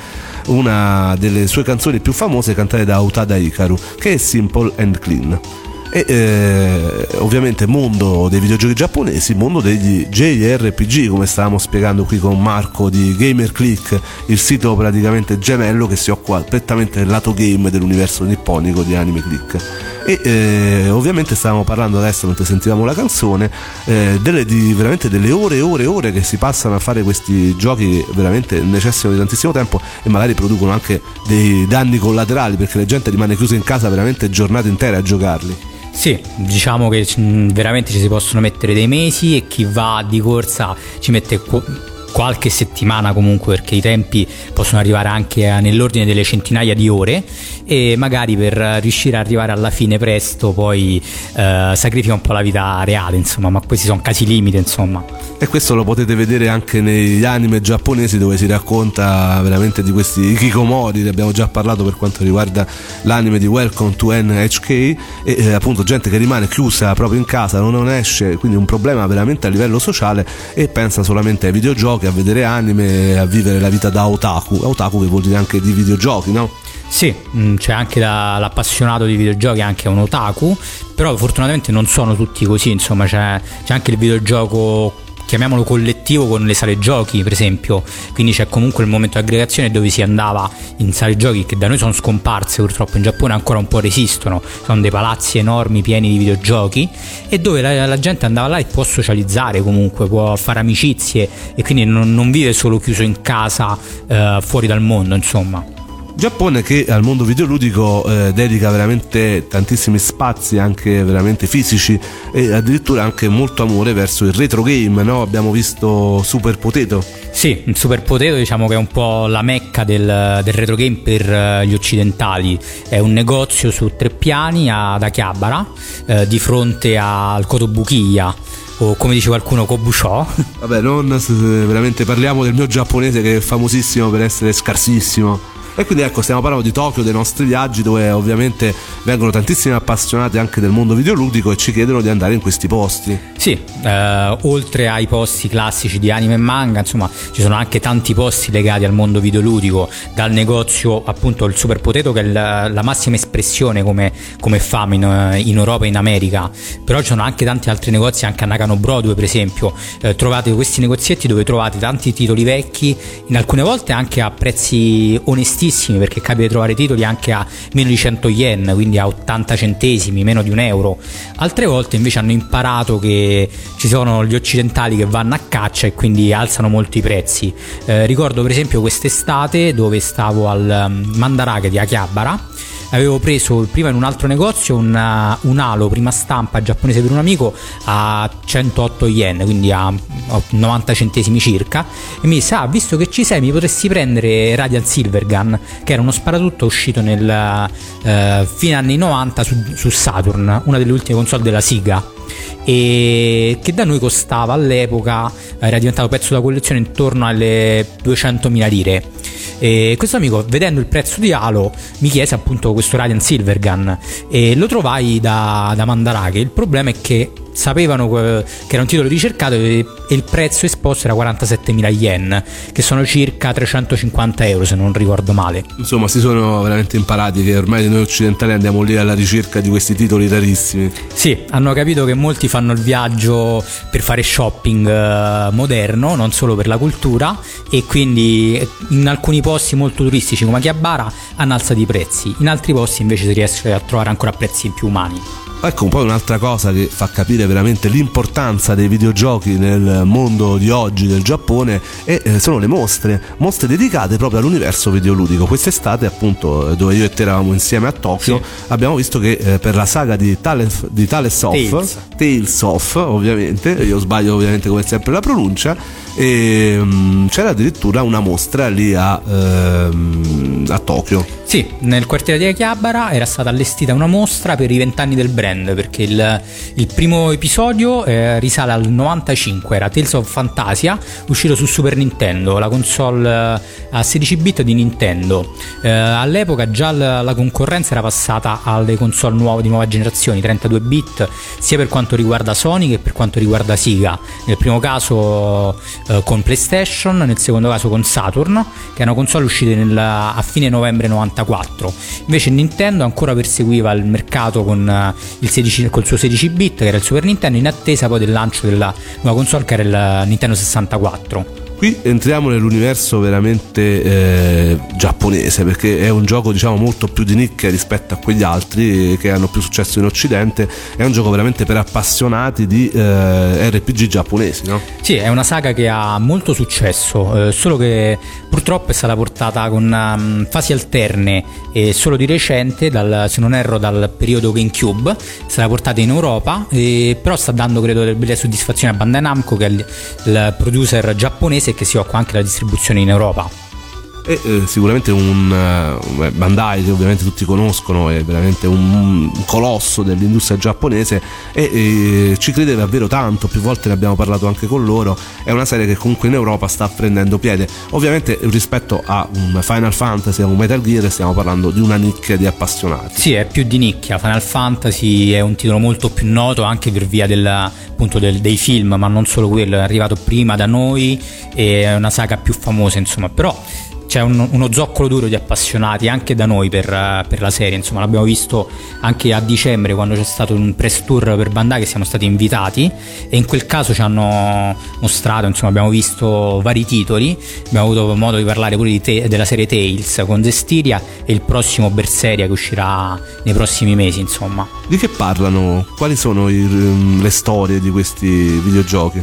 una delle sue canzoni più famose cantate da Utada Hikaru, che è Simple and Clean. E eh, ovviamente mondo dei videogiochi giapponesi, mondo degli JRPG, come stavamo spiegando qui con Marco di Gamer Click, il sito praticamente gemello che si occupa prettamente del lato game dell'universo nipponico di Anime Click. E eh, ovviamente stavamo parlando adesso mentre sentivamo la canzone eh, delle, di veramente delle ore e ore e ore che si passano a fare questi giochi che veramente necessitano di tantissimo tempo e magari producono anche dei danni collaterali perché la gente rimane chiusa in casa veramente giornate intere a giocarli. Sì, diciamo che veramente ci si possono mettere dei mesi e chi va di corsa ci mette qualche settimana comunque perché i tempi possono arrivare anche a- nell'ordine delle centinaia di ore e magari per riuscire ad arrivare alla fine presto poi eh, sacrifica un po' la vita reale insomma ma questi sono casi limite insomma. E questo lo potete vedere anche negli anime giapponesi dove si racconta veramente di questi ikikomori, ne abbiamo già parlato per quanto riguarda l'anime di Welcome to NHK e eh, appunto gente che rimane chiusa proprio in casa, non esce, quindi un problema veramente a livello sociale e pensa solamente ai videogiochi, a vedere anime, a vivere la vita da otaku, otaku che vuol dire anche di videogiochi, no? Sì, mh, c'è anche da- l'appassionato di videogiochi, anche un otaku, però fortunatamente non sono tutti così, insomma c'è, c'è anche il videogioco chiamiamolo collettivo con le sale giochi per esempio. Quindi c'è comunque il momento di aggregazione dove si andava in sale giochi che da noi sono scomparse purtroppo. In Giappone ancora un po' resistono. Sono dei palazzi enormi pieni di videogiochi e dove la, la gente andava là e può socializzare comunque può fare amicizie e quindi non, non vive solo chiuso in casa eh, fuori dal mondo insomma Giappone che al mondo videoludico eh, dedica veramente tantissimi spazi anche veramente fisici e addirittura anche molto amore verso il retro game, no? Abbiamo visto Super Potato. Sì, Super Potato diciamo che è un po' la mecca del, del retro game per eh, gli occidentali. È un negozio su tre piani ad Akihabara, eh, di fronte al Kotobukiya, o come dice qualcuno Kobusho. Vabbè, non veramente parliamo del mio giapponese che è famosissimo per essere scarsissimo. E quindi ecco, stiamo parlando di Tokyo, dei nostri viaggi, dove ovviamente vengono tantissimi appassionati anche del mondo videoludico e ci chiedono di andare in questi posti. Sì, eh, oltre ai posti classici di anime e manga, insomma, ci sono anche tanti posti legati al mondo videoludico, dal negozio appunto il Super Potato che è la, la massima espressione come, come fama in, in Europa e in America, però ci sono anche tanti altri negozi, anche a Nakano Broadway per esempio, Eh, trovate questi negozietti dove trovate tanti titoli vecchi, in alcune volte anche a prezzi onestissimi perché capita di trovare titoli anche a meno di 100 yen, quindi a 80 centesimi, meno di un euro. Altre volte invece hanno imparato che ci sono gli occidentali che vanno a caccia e quindi alzano molto i prezzi. Eh, ricordo per esempio quest'estate dove stavo al um, Mandarake di Akihabara avevo preso prima in un altro negozio una- un halo prima stampa giapponese per un amico a 108 yen quindi a a 90 centesimi circa e mi disse ah visto che ci sei mi potresti prendere Radiant Silvergun che era uno sparatutto uscito nel eh, fine anni 90 su, su Saturn una delle ultime console della Siga e che da noi costava all'epoca era diventato pezzo da collezione intorno alle 200.000 lire e questo amico vedendo il prezzo di Halo mi chiese appunto questo Radiant Silvergun. E lo trovai da, da Mandarake. Il problema è che sapevano che era un titolo ricercato e, il prezzo esposto era 47.000 yen che sono circa 350 euro se non ricordo male Insomma, si sono veramente imparati che ormai noi occidentali andiamo lì alla ricerca di questi titoli rarissimi. Sì, hanno capito che molti fanno il viaggio per fare shopping eh, moderno, non solo per la cultura, e quindi eh, in alcuni posti molto turistici come Akihabara hanno alzato i prezzi, in altri posti invece si riesce a trovare ancora prezzi più umani. Ecco un po' un'altra cosa che fa capire veramente l'importanza dei videogiochi nel mondo di oggi del Giappone e eh, sono le mostre, mostre dedicate proprio all'universo videoludico. Quest'estate appunto eh, dove io e te eravamo insieme a Tokyo abbiamo visto che eh, per la saga di, Tales, di Tales of, Tales. Tales of ovviamente, io sbaglio ovviamente come sempre la pronuncia, e mm, c'era addirittura una mostra lì a, ehm, a Tokyo. Sì, nel quartiere di Akihabara era stata allestita una mostra per i vent'anni del brand brand perché il, il primo episodio eh, risale al 95, era Tales of Fantasia, uscito su Super Nintendo, la console eh, a 16 bit di Nintendo. Eh, all'epoca già la, la concorrenza era passata alle console nuove di nuova generazione, 32 bit, sia per quanto riguarda Sony che per quanto riguarda Sega. Nel primo caso eh, con PlayStation, nel secondo caso con Saturn, che una console uscita nel- a fine novembre 94. Invece Nintendo ancora perseguiva il mercato con eh, il 16 col suo 16 bit, che era il Super Nintendo, in attesa poi del lancio della nuova console che era il Nintendo 64. Qui entriamo nell'universo veramente eh, giapponese perché è un gioco diciamo molto più di nicchia rispetto a quegli altri che hanno più successo in occidente è un gioco veramente per appassionati di eh, RPG giapponesi no? Sì, è una saga che ha molto successo, eh, solo che purtroppo è stata portata con um, fasi alterne e solo di recente, dal- se non erro dal periodo GameCube, è stata portata in Europa, e però sta dando credo delle soddisfazioni a Bandai Namco che è il, il producer giapponese che si occupa anche della distribuzione in Europa. E eh, sicuramente un eh, Bandai che ovviamente tutti conoscono è veramente un, un colosso dell'industria giapponese e eh, ci crede davvero tanto. Più volte ne abbiamo parlato anche con loro. È una serie che comunque in Europa sta prendendo piede. Ovviamente rispetto a un Final Fantasy a un Metal Gear stiamo parlando di una nicchia di appassionati. Sì, è più di nicchia. Final Fantasy è un titolo molto più noto anche per via del, appunto, del- dei film, ma non solo quello, è arrivato prima da noi e è una saga più famosa, insomma. Però c'è un- uno zoccolo duro di appassionati anche da noi per, per la serie, insomma, l'abbiamo visto anche a dicembre quando c'è stato un press tour per Bandai che siamo stati invitati e in quel caso ci hanno mostrato, insomma, abbiamo visto vari titoli, abbiamo avuto modo di parlare pure di te- della serie Tales con Zestiria e il prossimo Berseria che uscirà nei prossimi mesi, insomma. di che parlano? quali sono i- le storie di questi videogiochi?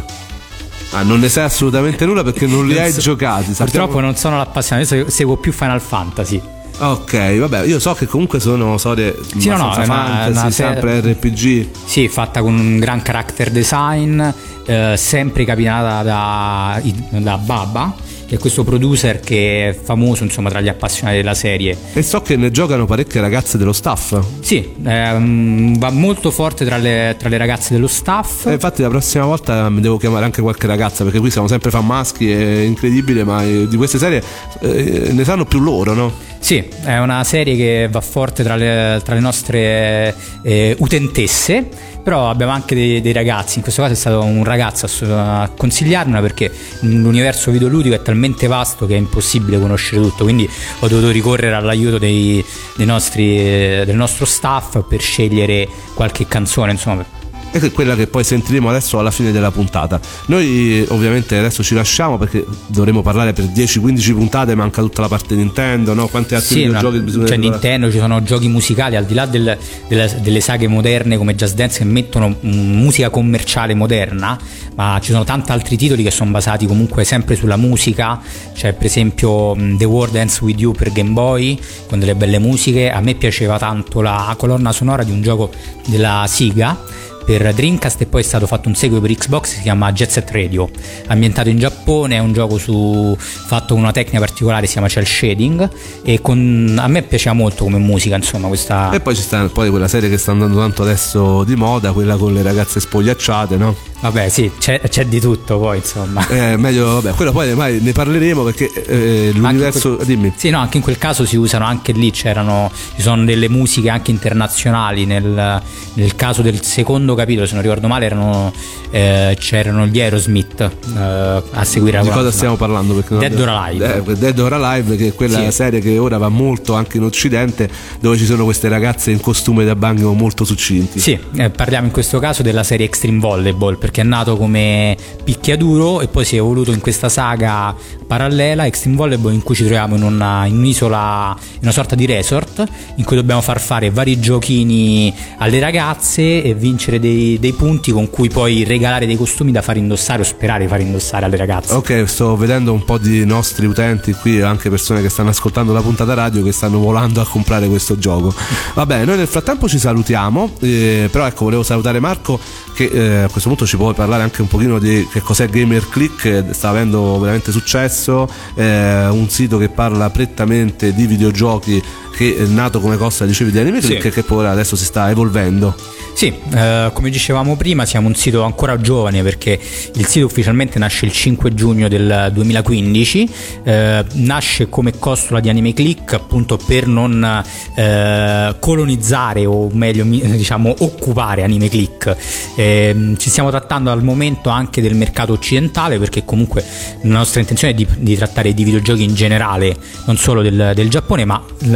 Ah, non ne sai assolutamente nulla perché non li hai so- giocati sappiamo- Purtroppo non sono l'appassionato, io seguo più Final Fantasy. Ok, vabbè, io so che comunque sono storie Sì, no, no, una- fantasy, una serie- sempre RPG. Sì, fatta con un gran character design, eh, sempre capitata da, da Baba, che è questo producer che è famoso insomma tra gli appassionati della serie. E so che ne giocano parecchie ragazze dello staff. Sì, ehm, va molto forte tra le, tra le ragazze dello staff. E infatti la prossima volta mi devo chiamare anche qualche ragazza perché qui siamo sempre fan maschi, è incredibile, ma eh, di queste serie eh, ne sanno più loro, no? Sì, è una serie che va forte tra le, tra le nostre eh, utentesse, però abbiamo anche dei, dei ragazzi, in questo caso è stato un ragazzo a, consigliarmela perché l'universo videoludico è talmente vasto che è impossibile conoscere tutto, quindi ho dovuto ricorrere all'aiuto dei, dei nostri, del nostro staff per scegliere qualche canzone, insomma. E che è quella che poi sentiremo adesso alla fine della puntata. Noi ovviamente adesso ci lasciamo perché dovremo parlare per 10-15 puntate, manca tutta la parte Nintendo, no? Quanti altri Sì, videogiochi bisogna c'è Nintendo, ci sono giochi musicali al di là del- delle, delle saghe moderne come Just Dance che mettono mm, musica commerciale moderna, ma ci sono tanti altri titoli che sono basati comunque sempre sulla musica. C'è per esempio mm, The World Ends With You per Game Boy con delle belle musiche. A me piaceva tanto la colonna sonora di un gioco della Siga per Dreamcast e poi è stato fatto un seguito per Xbox si chiama Jet Set Radio ambientato in Giappone è un gioco su, fatto con una tecnica particolare si chiama Cell Shading e con, a me piaceva molto come musica insomma questa E poi sta poi quella serie che sta andando tanto adesso di moda, quella con le ragazze spogliacciate, no? Vabbè sì c'è, c'è di tutto poi insomma Eh, meglio, vabbè, quello poi ne parleremo perché eh, l'universo. Quel- Dimmi. Sì, no, anche in quel caso si usano anche lì, c'erano, ci sono delle musiche anche internazionali. Nel, nel caso del secondo capitolo, se non ricordo male, erano, eh, c'erano gli Aerosmith eh, a seguire la Di cosa stiamo parlando? Perché Dead abbiamo- or Alive. Eh, Dead or Alive, che è quella Sì. serie che ora va molto anche in Occidente, dove ci sono queste ragazze in costume da bagno molto succinti. Sì, eh, parliamo in questo caso della serie Extreme Volleyball perché è nato come picchiaduro e poi si è evoluto in questa saga parallela Extreme Volleyball in cui ci troviamo in, una, in un'isola, in una sorta di resort in cui dobbiamo far fare vari giochini alle ragazze e vincere dei, dei punti con cui poi regalare dei costumi da far indossare o sperare di far indossare alle ragazze. Ok, sto vedendo un po' di nostri utenti qui, anche persone che stanno ascoltando la puntata radio, che stanno volando a comprare questo gioco. Va bene, noi nel frattempo ci salutiamo, eh, però ecco, volevo salutare Marco che eh, a questo punto ci può parlare anche un pochino di che cos'è Gamer Click, che sta avendo veramente successo, eh, un sito che parla prettamente di videogiochi che è nato come cosa, dicevi, di Anime Click Sì. e che poi ora adesso si sta evolvendo. Sì, eh, come dicevamo prima siamo un sito ancora giovane perché il sito ufficialmente nasce il 5 giugno del 2015, eh, nasce come costola di Anime Click appunto per non eh, colonizzare o meglio mi- diciamo occupare Anime Click. Ehm, ci stiamo trattando al momento anche del mercato occidentale perché comunque la nostra intenzione è di, di trattare di videogiochi in generale, non solo del, del Giappone, ma il,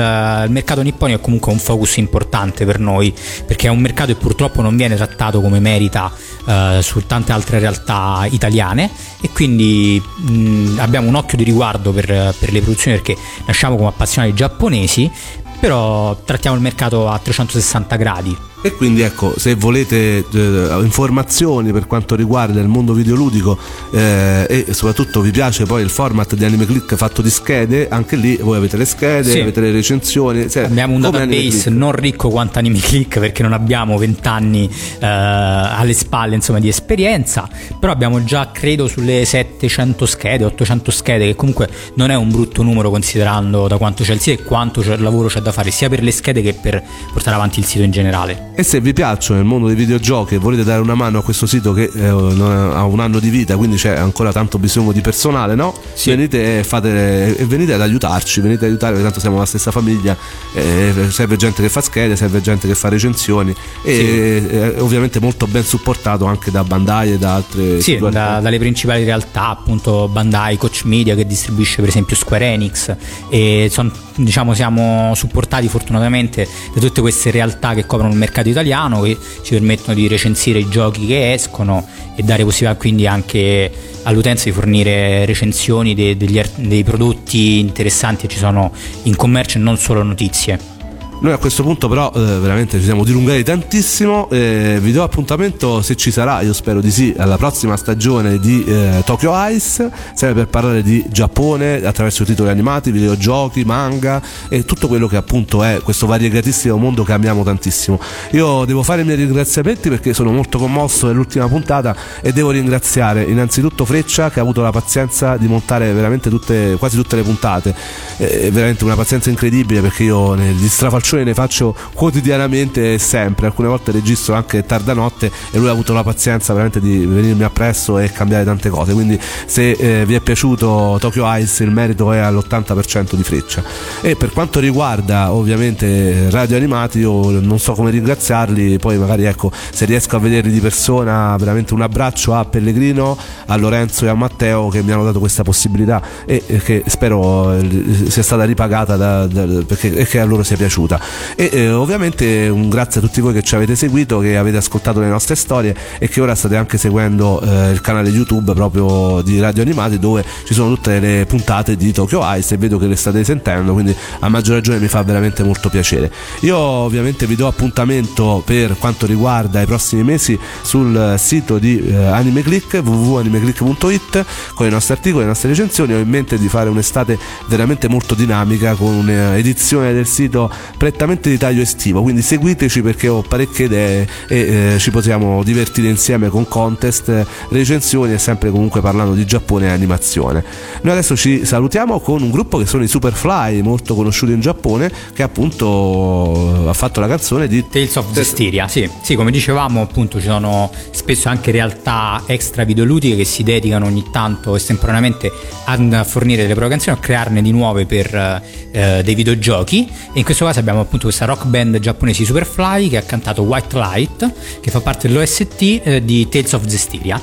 il mercato nipponico è comunque un focus importante per noi perché è un mercato che purtroppo non viene trattato come merita eh, su tante altre realtà italiane. E quindi mh, abbiamo un occhio di riguardo per, per le produzioni perché nasciamo come appassionati giapponesi però trattiamo il mercato a 360 gradi E quindi ecco, se volete eh, informazioni per quanto riguarda il mondo videoludico eh, e soprattutto vi piace poi il format di Anime Click fatto di schede, anche lì voi avete le schede, Sì. avete le recensioni. se- Abbiamo un database non ricco quanto Anime Click perché non abbiamo 20 anni eh, alle spalle insomma, di esperienza, però abbiamo già credo sulle 700 schede, 800 schede, che comunque non è un brutto numero considerando da quanto c'è il sito e quanto c'è- lavoro c'è da fare sia per le schede che per portare avanti il sito in generale. E se vi piacciono il mondo dei videogiochi e volete dare una mano a questo sito che eh, ha un anno di vita, quindi c'è ancora tanto bisogno di personale, no? Sì. Venite, e fate, venite ad aiutarci, venite ad aiutare, perché tanto siamo la stessa famiglia, eh, serve gente che fa schede, serve gente che fa recensioni e eh, ovviamente molto ben supportato anche da Bandai e da altre Sì, da- dalle principali realtà, appunto Bandai, Coach Media che distribuisce per esempio Square Enix e son- diciamo siamo supportati fortunatamente da tutte queste realtà che coprono il mercato italiano che ci permettono di recensire i giochi che escono e dare possibilità quindi anche all'utenza di fornire recensioni de- degli dei prodotti interessanti che ci sono in commercio e non solo notizie. Noi a questo punto però eh, veramente ci siamo dilungati tantissimo, eh, vi do appuntamento se ci sarà, io spero di sì, alla prossima stagione di eh, Tokyo Ice, sempre per parlare di Giappone attraverso titoli animati, videogiochi, manga e tutto quello che appunto è questo variegatissimo mondo che amiamo tantissimo. Io devo fare i miei ringraziamenti perché sono molto commosso dell'ultima puntata e devo ringraziare innanzitutto Freccia che ha avuto la pazienza di montare veramente tutte, quasi tutte le puntate, veramente una pazienza incredibile perché io ne- gli strafalcioni ne faccio quotidianamente e sempre, alcune volte registro anche tarda notte e lui ha avuto la pazienza veramente di venirmi appresso e cambiare tante cose, quindi se eh, vi è piaciuto Tokyo Ice il merito è all'80% di Freccia. E per quanto riguarda ovviamente Radio Animati io non so come ringraziarli, poi magari ecco se riesco a vederli di persona veramente un abbraccio a Pellegrino, a Lorenzo e a Matteo che mi hanno dato questa possibilità e e che spero eh, sia stata ripagata da- da- perché, e che a loro sia piaciuta. E eh, ovviamente un grazie a tutti voi che ci avete seguito, che avete ascoltato le nostre storie e che ora state anche seguendo eh, il canale YouTube proprio di Radio Animati dove ci sono tutte le puntate di Tokyo Ice e vedo che le state sentendo, quindi a maggior ragione mi fa veramente molto piacere. Io ovviamente vi do appuntamento per quanto riguarda i prossimi mesi sul sito di eh, Anime Click www.animeclick.it con i nostri articoli, le nostre recensioni. Ho in mente di fare un'estate veramente molto dinamica con un'edizione del sito prettamente di taglio estivo. Quindi seguiteci perché ho parecchie idee e eh, ci possiamo divertire insieme con contest, eh, recensioni e sempre comunque parlando di Giappone e animazione. Noi adesso ci salutiamo con un gruppo che sono i Superfly, molto conosciuti in Giappone, che appunto ha fatto la canzone di Tales of Zestiria, sì. sì, come dicevamo appunto ci sono spesso anche realtà extra videoludiche che si dedicano ogni tanto estemporaneamente a fornire delle proprie canzoni, a crearne di nuove per eh, dei videogiochi e in questo caso abbiamo appunto questa rock band giapponese Superfly che ha cantato White Light che fa parte dell'OST eh, di Tales of Zestiria.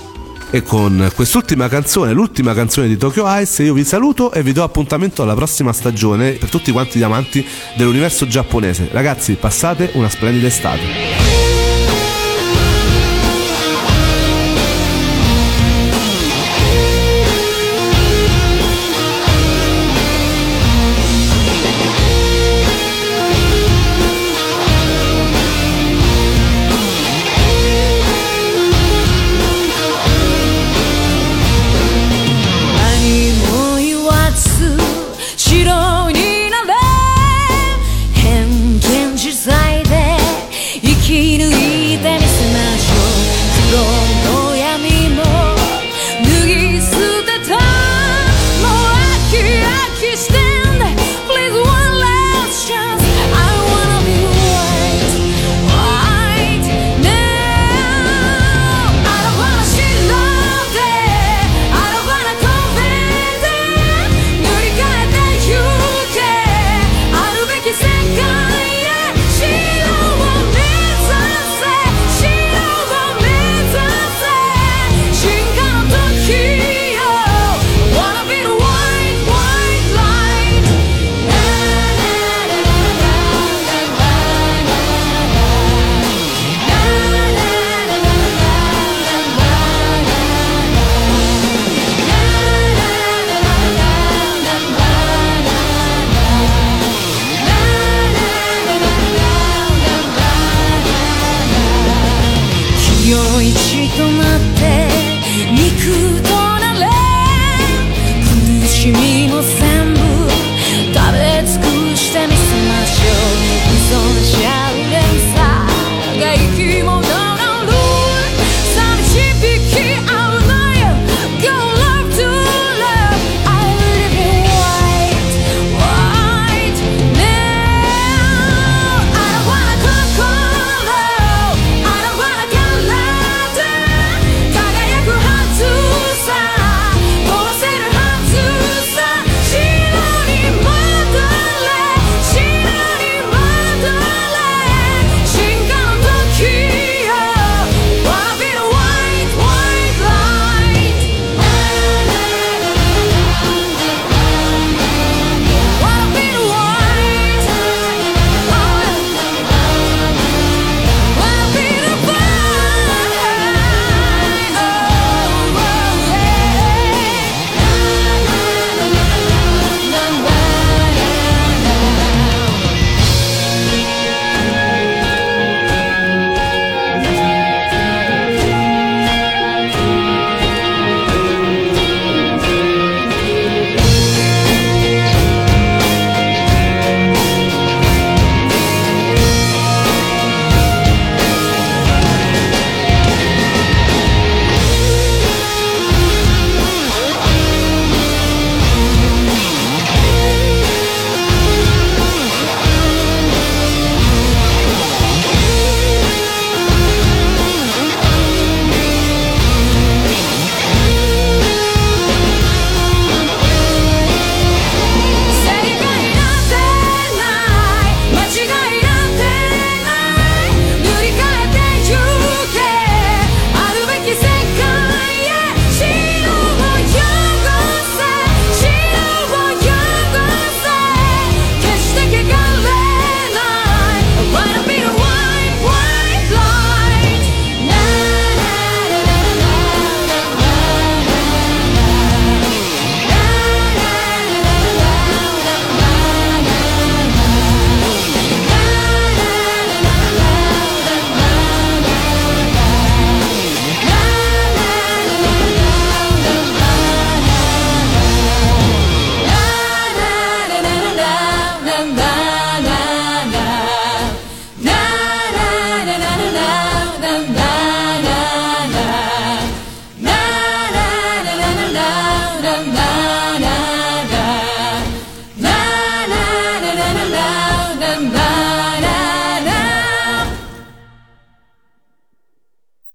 E con quest'ultima canzone, l'ultima canzone di Tokyo Ice, io vi saluto e vi do appuntamento alla prossima stagione per tutti quanti gli amanti dell'universo giapponese. Ragazzi, passate una splendida estate.